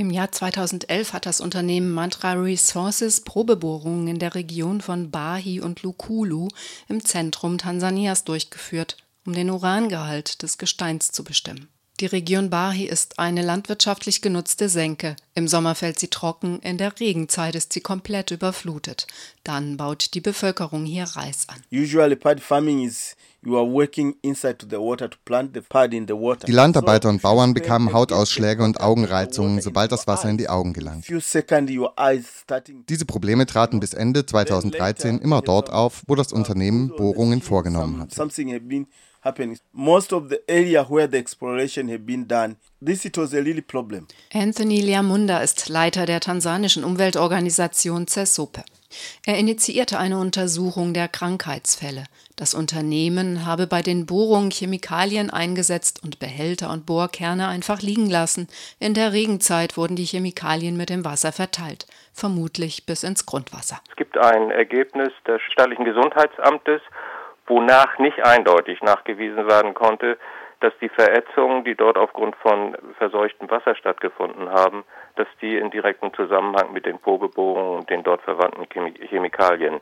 Im Jahr 2011 hat das Unternehmen Mantra Resources Probebohrungen in der Region von Bahi und Lukulu im Zentrum Tansanias durchgeführt, um den Urangehalt des Gesteins zu bestimmen. Die Region Bahi ist eine landwirtschaftlich genutzte Senke. Im Sommer fällt sie trocken, in der Regenzeit ist sie komplett überflutet. Dann baut die Bevölkerung hier Reis an. Usually pad farming is die Landarbeiter und Bauern bekamen Hautausschläge und Augenreizungen, sobald das Wasser in die Augen gelangt. Diese Probleme traten bis Ende 2013 immer dort auf, wo das Unternehmen Bohrungen vorgenommen hat happening. Most of the area where the exploration had been done, this it was a really problem. Anthony Liamunda ist Leiter der tansanischen Umweltorganisation CESOPE. Er initiierte eine Untersuchung der Krankheitsfälle. Das Unternehmen habe bei den Bohrungen Chemikalien eingesetzt und Behälter und Bohrkerne einfach liegen lassen. In der Regenzeit wurden die Chemikalien mit dem Wasser verteilt, vermutlich bis ins Grundwasser. Es gibt ein Ergebnis des staatlichen Gesundheitsamtes wonach nicht eindeutig nachgewiesen werden konnte, dass die Verätzungen, die dort aufgrund von verseuchtem Wasser stattgefunden haben, dass die in direktem Zusammenhang mit den Probebohrungen und den dort verwandten Chemikalien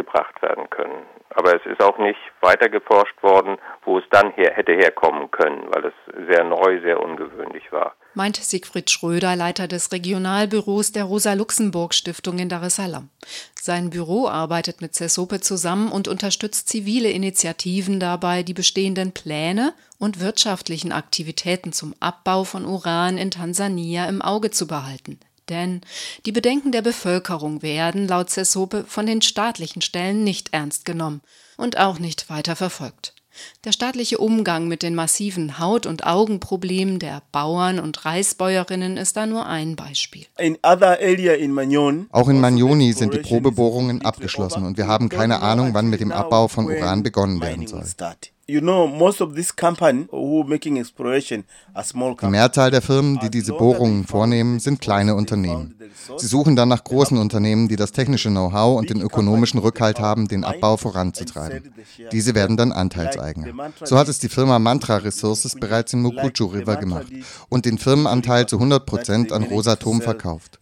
gebracht werden können. Aber es ist auch nicht weiter geforscht worden, wo es dann her hätte herkommen können, weil es sehr neu, sehr ungewöhnlich war. Meint Siegfried Schröder, Leiter des Regionalbüros der Rosa-Luxemburg-Stiftung in Dar es Salaam. Sein Büro arbeitet mit CESOPE zusammen und unterstützt zivile Initiativen dabei, die bestehenden Pläne und wirtschaftlichen Aktivitäten zum Abbau von Uran in Tansania im Auge zu behalten. Denn die Bedenken der Bevölkerung werden laut Cessope von den staatlichen Stellen nicht ernst genommen und auch nicht weiter verfolgt. Der staatliche Umgang mit den massiven Haut- und Augenproblemen der Bauern und Reisbäuerinnen ist da nur ein Beispiel. Auch in Magnoni sind die Probebohrungen abgeschlossen und wir haben keine Ahnung, wann mit dem Abbau von Uran begonnen werden soll. Die Mehrzahl der Firmen, die diese Bohrungen vornehmen, sind kleine Unternehmen. Sie suchen dann nach großen Unternehmen, die das technische Know-how und den ökonomischen Rückhalt haben, den Abbau voranzutreiben. Diese werden dann Anteilseigner. So hat es die Firma Mantra Resources bereits im Mukuchu River gemacht und den Firmenanteil zu 100 Prozent an Rosatom verkauft.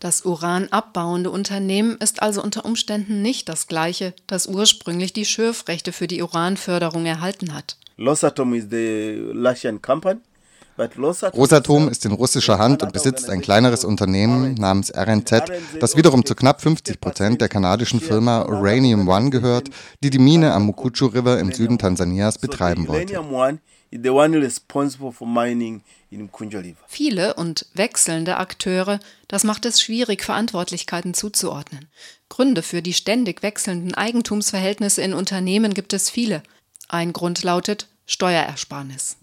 Das uranabbauende Unternehmen ist also unter Umständen nicht das gleiche, das ursprünglich die Schürfrechte für die Uranförderung erhalten hat. Losatom is the Russian company. Rosatom ist in russischer Hand und besitzt ein kleineres Unternehmen namens RNZ, das wiederum zu knapp 50 Prozent der kanadischen Firma Uranium One gehört, die die Mine am Mukuchu River im Süden Tansanias betreiben wollte. Viele und wechselnde Akteure, das macht es schwierig, Verantwortlichkeiten zuzuordnen. Gründe für die ständig wechselnden Eigentumsverhältnisse in Unternehmen gibt es viele. Ein Grund lautet Steuerersparnis.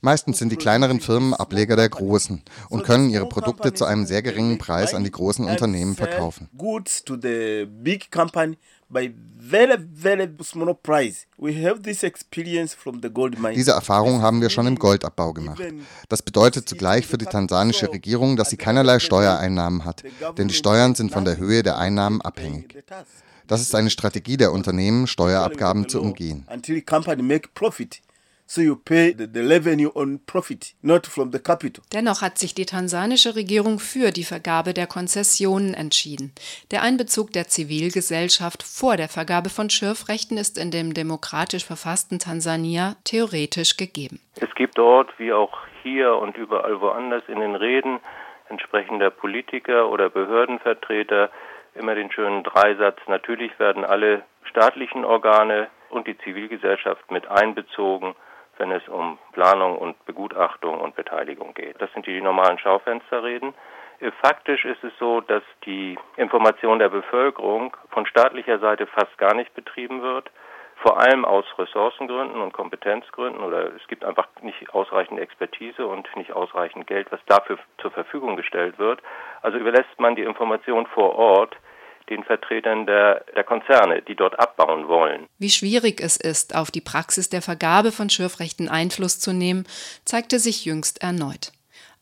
Meistens sind die kleineren Firmen Ableger der großen und können ihre Produkte zu einem sehr geringen Preis an die großen Unternehmen verkaufen. Diese Erfahrung haben wir schon im Goldabbau gemacht. Das bedeutet zugleich für die tansanische Regierung, dass sie keinerlei Steuereinnahmen hat, denn die Steuern sind von der Höhe der Einnahmen abhängig. Das ist eine Strategie der Unternehmen, Steuerabgaben zu umgehen. Dennoch hat sich die tansanische Regierung für die Vergabe der Konzessionen entschieden. Der Einbezug der Zivilgesellschaft vor der Vergabe von Schürfrechten ist in dem demokratisch verfassten Tansania theoretisch gegeben. Es gibt dort, wie auch hier und überall woanders in den Reden entsprechender Politiker oder Behördenvertreter, immer den schönen Dreisatz, natürlich werden alle staatlichen Organe und die Zivilgesellschaft mit einbezogen, wenn es um Planung und Begutachtung und Beteiligung geht. Das sind die normalen Schaufensterreden. Faktisch ist es so, dass die Information der Bevölkerung von staatlicher Seite fast gar nicht betrieben wird vor allem aus Ressourcengründen und Kompetenzgründen oder es gibt einfach nicht ausreichend Expertise und nicht ausreichend Geld, was dafür zur Verfügung gestellt wird. Also überlässt man die Information vor Ort den Vertretern der, der Konzerne, die dort abbauen wollen. Wie schwierig es ist, auf die Praxis der Vergabe von Schürfrechten Einfluss zu nehmen, zeigte sich jüngst erneut.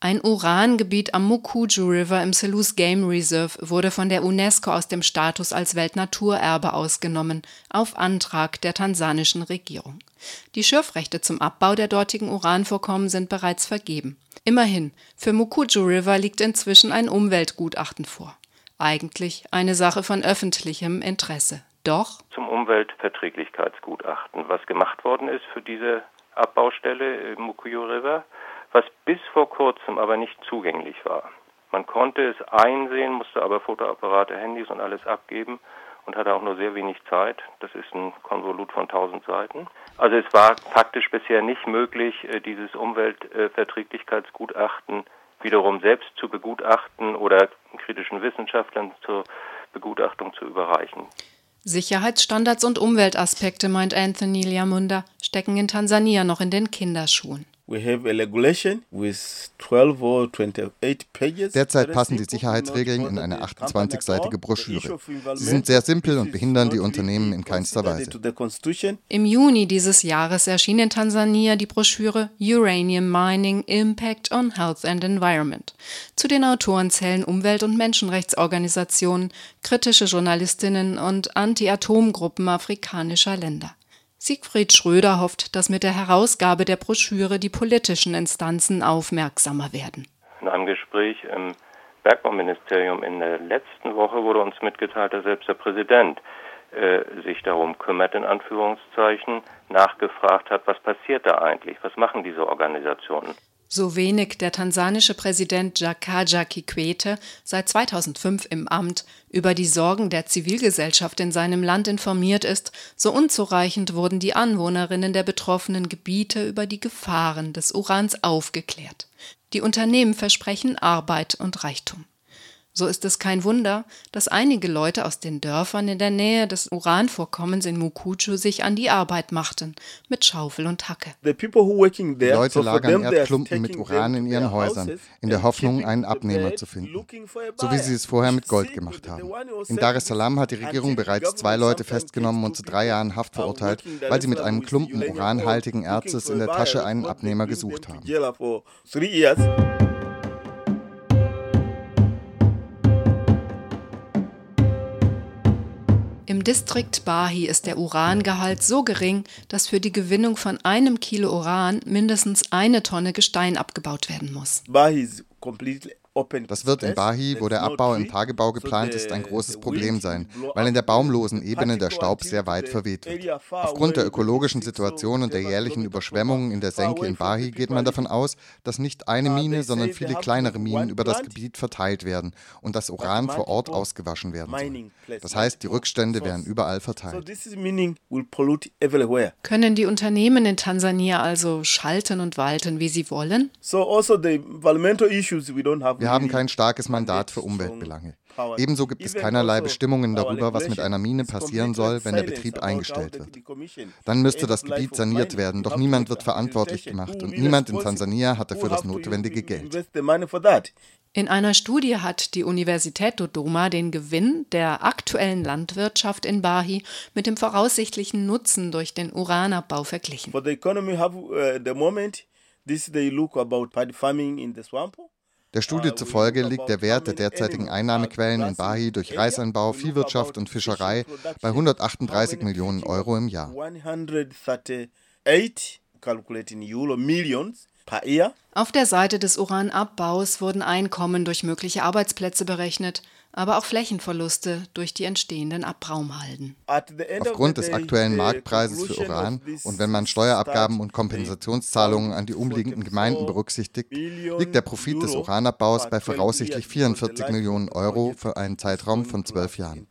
Ein Urangebiet am Mukuju River im Selous Game Reserve wurde von der UNESCO aus dem Status als Weltnaturerbe ausgenommen, auf Antrag der tansanischen Regierung. Die Schürfrechte zum Abbau der dortigen Uranvorkommen sind bereits vergeben. Immerhin, für Mukuju River liegt inzwischen ein Umweltgutachten vor. Eigentlich eine Sache von öffentlichem Interesse. Doch zum Umweltverträglichkeitsgutachten, was gemacht worden ist für diese Abbaustelle im Mukuju River, was bis vor kurzem aber nicht zugänglich war. Man konnte es einsehen, musste aber Fotoapparate, Handys und alles abgeben und hatte auch nur sehr wenig Zeit. Das ist ein Konvolut von 1000 Seiten. Also es war faktisch bisher nicht möglich, äh, dieses Umweltverträglichkeitsgutachten wiederum selbst zu begutachten oder kritischen Wissenschaftlern zur Begutachtung zu überreichen. Sicherheitsstandards und Umweltaspekte, meint Anthony Liamunda, stecken in Tansania noch in den Kinderschuhen. Derzeit passen die Sicherheitsregeln in eine 28-seitige Broschüre. Sie sind sehr simpel und behindern die Unternehmen in keinster Weise. Im Juni dieses Jahres erschien in Tansania die Broschüre Uranium Mining Impact on Health and Environment. Zu den Autoren zählen Umwelt- und Menschenrechtsorganisationen, kritische Journalistinnen und Anti-Atom-Gruppen afrikanischer Länder. Siegfried Schröder hofft, dass mit der Herausgabe der Broschüre die politischen Instanzen aufmerksamer werden. In einem Gespräch im Bergbauministerium in der letzten Woche wurde uns mitgeteilt, dass selbst der Präsident äh, sich darum kümmert, in Anführungszeichen, nachgefragt hat, was passiert da eigentlich, was machen diese Organisationen. So wenig der tansanische Präsident Jakaya Kikwete seit 2005 im Amt über die Sorgen der Zivilgesellschaft in seinem Land informiert ist, so unzureichend wurden die Anwohnerinnen der betroffenen Gebiete über die Gefahren des Urans aufgeklärt. Die Unternehmen versprechen Arbeit und Reichtum. So ist es kein Wunder, dass einige Leute aus den Dörfern in der Nähe des Uranvorkommens in Mukuchu sich an die Arbeit machten, mit Schaufel und Hacke. Die Leute lagern Erdklumpen mit Uran in ihren Häusern, in der Hoffnung, einen Abnehmer zu finden, so wie sie es vorher mit Gold gemacht haben. In Dar es Salaam hat die Regierung bereits zwei Leute festgenommen und zu drei Jahren Haft verurteilt, weil sie mit einem Klumpen uranhaltigen Erzes in der Tasche einen Abnehmer gesucht haben. Im Distrikt Bahi ist der Urangehalt so gering, dass für die Gewinnung von einem Kilo Uran mindestens eine Tonne Gestein abgebaut werden muss. Bahi is completely das wird in Bahi, wo der Abbau im Tagebau geplant ist, ein großes Problem sein, weil in der baumlosen Ebene der Staub sehr weit verweht wird. Aufgrund der ökologischen Situation und der jährlichen Überschwemmungen in der Senke in Bahi geht man davon aus, dass nicht eine Mine, sondern viele kleinere Minen über das Gebiet verteilt werden und das Uran vor Ort ausgewaschen werden soll. Das heißt, die Rückstände werden überall verteilt. Können die Unternehmen in Tansania also schalten und walten, wie sie wollen? Also Wir haben kein starkes Mandat für Umweltbelange. Ebenso gibt es keinerlei Bestimmungen darüber, was mit einer Mine passieren soll, wenn der Betrieb eingestellt wird. Dann müsste das Gebiet saniert werden, doch niemand wird verantwortlich gemacht und niemand in Tansania hat dafür das notwendige Geld. In einer Studie hat die Universität Dodoma den Gewinn der aktuellen Landwirtschaft in Bahi mit dem voraussichtlichen Nutzen durch den Uranabbau verglichen. For the economy have uh, the moment this they look about farming in the swamp. Der Studie zufolge liegt der Wert der derzeitigen Einnahmequellen in Bahi durch Reisanbau, Viehwirtschaft und Fischerei bei 138 Millionen Euro im Jahr. Auf der Seite des Uranabbaus wurden Einkommen durch mögliche Arbeitsplätze berechnet, aber auch Flächenverluste durch die entstehenden Abbraumhalden. Aufgrund des aktuellen Marktpreises für Uran und wenn man Steuerabgaben und Kompensationszahlungen an die umliegenden Gemeinden berücksichtigt, liegt der Profit des Uranabbaus bei voraussichtlich 44 Millionen Euro für einen Zeitraum von zwölf Jahren.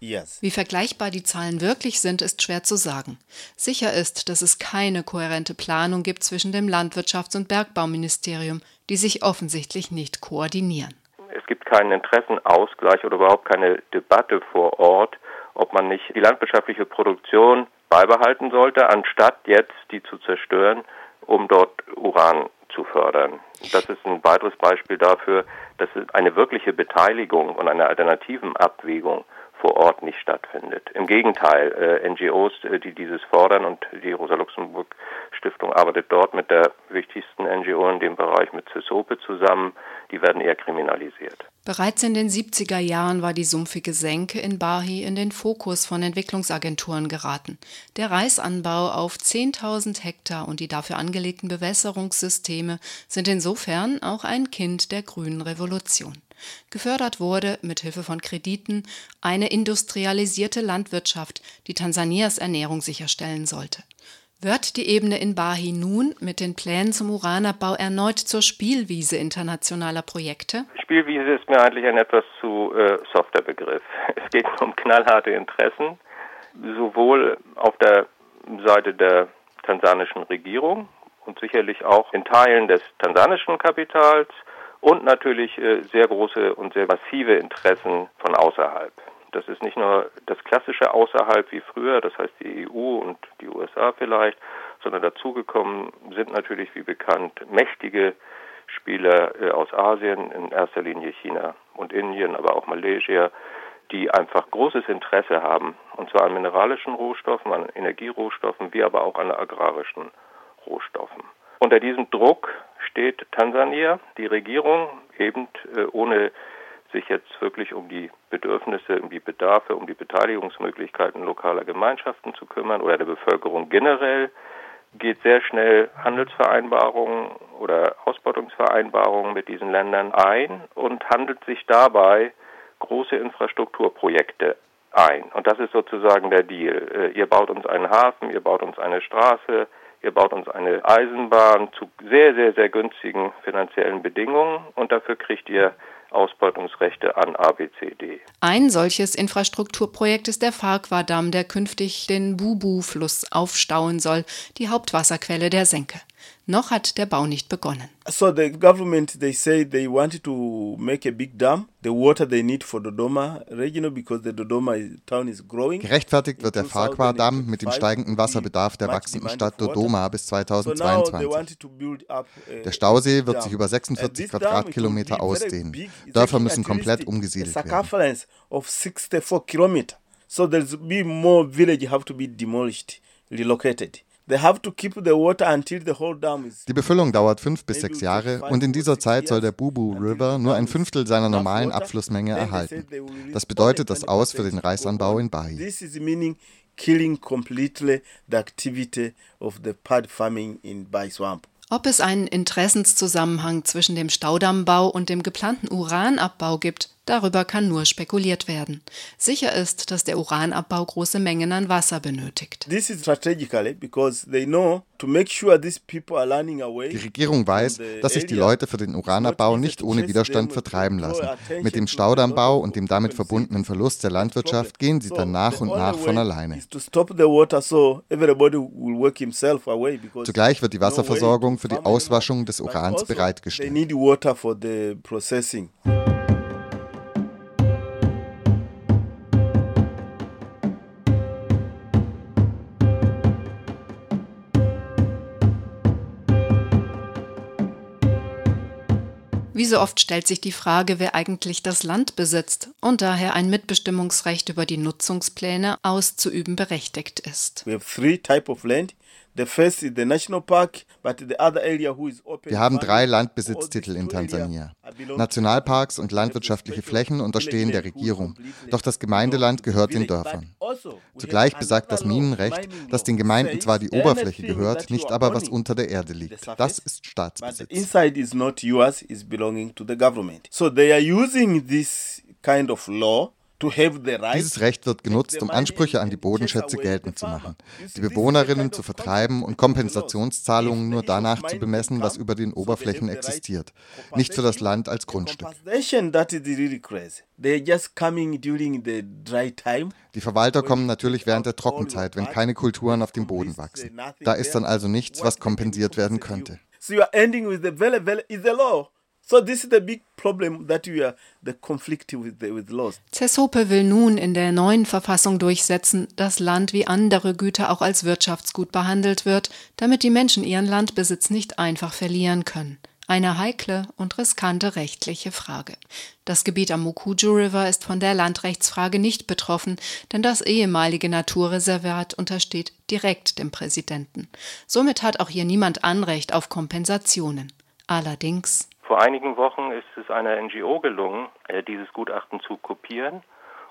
Wie vergleichbar die Zahlen wirklich sind, ist schwer zu sagen. Sicher ist, dass es keine kohärente Planung gibt zwischen dem Landwirtschafts- und Bergbauministerium, die sich offensichtlich nicht koordinieren. Es gibt keinen Interessenausgleich oder überhaupt keine Debatte vor Ort, ob man nicht die landwirtschaftliche Produktion beibehalten sollte, anstatt jetzt die zu zerstören, um dort Uran zu fördern. Das ist ein weiteres Beispiel dafür, dass eine wirkliche Beteiligung und eine alternativen Abwägung vor Ort nicht stattfindet. Im Gegenteil, äh, NGOs, äh, die dieses fordern und die Rosa-Luxemburg-Stiftung arbeitet dort mit der wichtigsten NGO in dem Bereich, mit CESOPE zusammen, die werden eher kriminalisiert. Bereits in den 70er Jahren war die sumpfige Senke in Bahi in den Fokus von Entwicklungsagenturen geraten. Der Reisanbau auf 10.000 Hektar und die dafür angelegten Bewässerungssysteme sind insofern auch ein Kind der grünen Revolution. Gefördert wurde, mit Hilfe von Krediten, eine industrialisierte Landwirtschaft, die Tansanias Ernährung sicherstellen sollte. Wird die Ebene in Bahi nun mit den Plänen zum Uranabbau erneut zur Spielwiese internationaler Projekte? Spielwiese ist mir eigentlich ein etwas zu äh, softer Begriff. Es geht um knallharte Interessen, sowohl auf der Seite der tansanischen Regierung und sicherlich auch in Teilen des tansanischen Kapitals und natürlich äh, sehr große und sehr massive Interessen von außerhalb. Das ist nicht nur das klassische Außerhalb wie früher, das heißt die EU und die USA vielleicht, sondern dazugekommen sind natürlich wie bekannt mächtige Spieler äh, aus Asien, in erster Linie China und Indien, aber auch Malaysia, die einfach großes Interesse haben, und zwar an mineralischen Rohstoffen, an Energierohstoffen, wie aber auch an agrarischen Rohstoffen. Unter diesem Druck steht Tansania, die Regierung, eben äh, ohne sich jetzt wirklich um die Bedürfnisse, um die Bedarfe, um die Beteiligungsmöglichkeiten lokaler Gemeinschaften zu kümmern oder der Bevölkerung generell, geht sehr schnell Handelsvereinbarungen oder Ausbeutungsvereinbarungen mit diesen Ländern ein und handelt sich dabei große Infrastrukturprojekte ein. Und das ist sozusagen der Deal. Äh, ihr baut uns einen Hafen, ihr baut uns eine Straße, ihr baut uns eine Eisenbahn zu sehr, sehr, sehr günstigen finanziellen Bedingungen und dafür kriegt ihr Ausbeutungsrechte an ABCD. Ein solches Infrastrukturprojekt ist der Farquhar-Damm, der künftig den Bubu-Fluss aufstauen soll, die Hauptwasserquelle der Senke. Noch hat der Bau nicht begonnen. So the government they say they wanted to make a big dam, the water they need for Dodoma regional because the Dodoma town is growing. Gerechtfertigt wird der Farquhar-Damm mit dem steigenden Wasserbedarf der wachsenden Stadt Dodoma bis 2022. Der Stausee wird sich über 46 Quadratkilometer ausdehnen. Dörfer müssen komplett umgesiedelt werden. So there's be more village have to be demolished, relocated. Die Befüllung dauert fünf bis sechs Jahre und in dieser Zeit soll der Bubu River nur ein Fünftel seiner normalen Abflussmenge erhalten. Das bedeutet das Aus für den Reisanbau in Bahi. killing completely the activity of the pad farming in Bai Swamp. Ob es einen Interessenszusammenhang zwischen dem Staudammbau und dem geplanten Uranabbau gibt, darüber kann nur spekuliert werden. Sicher ist, dass der Uranabbau große Mengen an Wasser benötigt. Die Regierung weiß, dass sich die Leute für den Uranabbau nicht ohne Widerstand vertreiben lassen. Mit dem Staudammbau und dem damit verbundenen Verlust der Landwirtschaft gehen sie dann nach und nach von alleine. Zugleich wird die Wasserversorgung für die Auswaschung des Urans also bereitgestellt. Wie so oft stellt sich die Frage, wer eigentlich das Land besitzt und daher ein Mitbestimmungsrecht über die Nutzungspläne auszuüben berechtigt ist. We have three type of land. Wir haben drei Landbesitztitel in Tansania. Nationalparks und landwirtschaftliche Flächen unterstehen der Regierung, doch das Gemeindeland gehört den Dörfern. Also, Zugleich besagt das Minenrecht, dass den Gemeinden zwar die Oberfläche gehört, nicht aber was unter der Erde liegt. Das ist Staatsbesitz. So they are using this kind of law dieses Recht wird genutzt, um Ansprüche an die Bodenschätze geltend zu machen, die Bewohnerinnen zu vertreiben und Kompensationszahlungen nur danach zu bemessen, was über den Oberflächen existiert, nicht für das Land als Grundstück. Die Verwalter kommen natürlich während der Trockenzeit, wenn keine Kulturen auf dem Boden wachsen. Da ist dann also nichts, was kompensiert werden könnte. So you are ending with the very, very, is the law. So this is the big problem that we are the conflict with, the, with laws. Cesope will nun in der neuen Verfassung durchsetzen, dass Land wie andere Güter auch als Wirtschaftsgut behandelt wird, damit die Menschen ihren Landbesitz nicht einfach verlieren können. Eine heikle und riskante rechtliche Frage. Das Gebiet am Mukuju River ist von der Landrechtsfrage nicht betroffen, denn das ehemalige Naturreservat untersteht direkt dem Präsidenten. Somit hat auch hier niemand Anrecht auf Kompensationen. Allerdings. Vor einigen Wochen ist es einer NGO gelungen, äh, dieses Gutachten zu kopieren.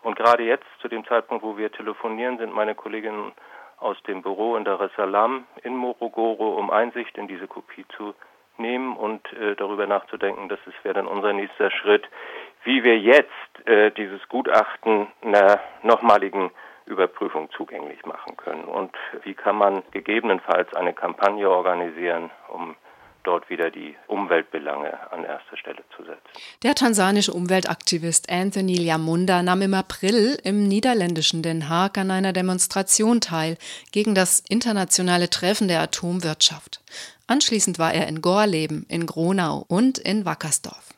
Und gerade jetzt, zu dem Zeitpunkt, wo wir telefonieren, sind meine Kolleginnen aus dem Büro in Dar es Salaam in Morogoro, um Einsicht in diese Kopie zu nehmen und äh, darüber nachzudenken, das wäre dann unser nächster Schritt, wie wir jetzt äh, dieses Gutachten einer nochmaligen Überprüfung zugänglich machen können und wie kann man gegebenenfalls eine Kampagne organisieren, um dort wieder die Umweltbelange an erste Stelle zu setzen. Der tansanische Umweltaktivist Anthony Liamunda nahm im April im niederländischen Den Haag an einer Demonstration teil gegen das internationale Treffen der Atomwirtschaft. Anschließend war er in Gorleben, in Gronau und in Wackersdorf.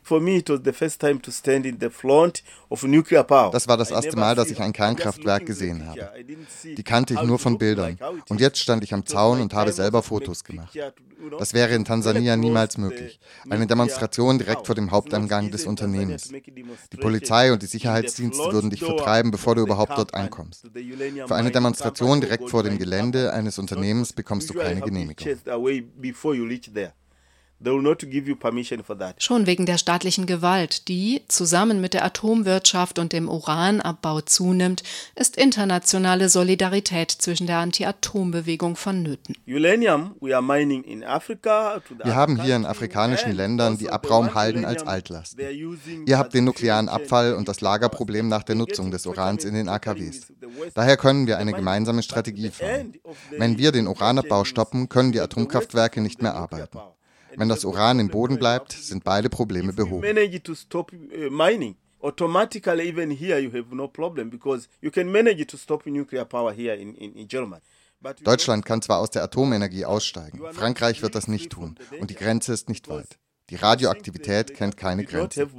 Das war das erste Mal, dass ich ein Kernkraftwerk gesehen habe. Die kannte ich nur von Bildern. Und jetzt stand ich am Zaun und habe selber Fotos gemacht. Das wäre in Tansania niemals möglich. Eine Demonstration direkt vor dem Haupteingang des Unternehmens. Die Polizei und die Sicherheitsdienste würden dich vertreiben, bevor du überhaupt dort ankommst. Für eine Demonstration direkt vor dem Gelände eines Unternehmens bekommst du keine Genehmigung. Schon wegen der staatlichen Gewalt, die zusammen mit der Atomwirtschaft und dem Uranabbau zunimmt, ist internationale Solidarität zwischen der Anti-Atom-Bewegung vonnöten. Wir haben hier in afrikanischen Ländern die Abraumhalden als Altlast. Ihr habt den nuklearen Abfall und das Lagerproblem nach der Nutzung des Urans in den AKWs. Daher können wir eine gemeinsame Strategie fahren. Wenn wir den Uranabbau stoppen, können die Atomkraftwerke nicht mehr arbeiten. Wenn das Uran im Boden bleibt, sind beide Probleme behoben. Uh, automatically even here you have no problem because you can manage to stop nuclear power here in, in, in Germany. Deutschland kann zwar aus der Atomenergie aussteigen, Frankreich wird das nicht tun und die Grenze ist nicht weit. Die Radioaktivität kennt keine Grenze.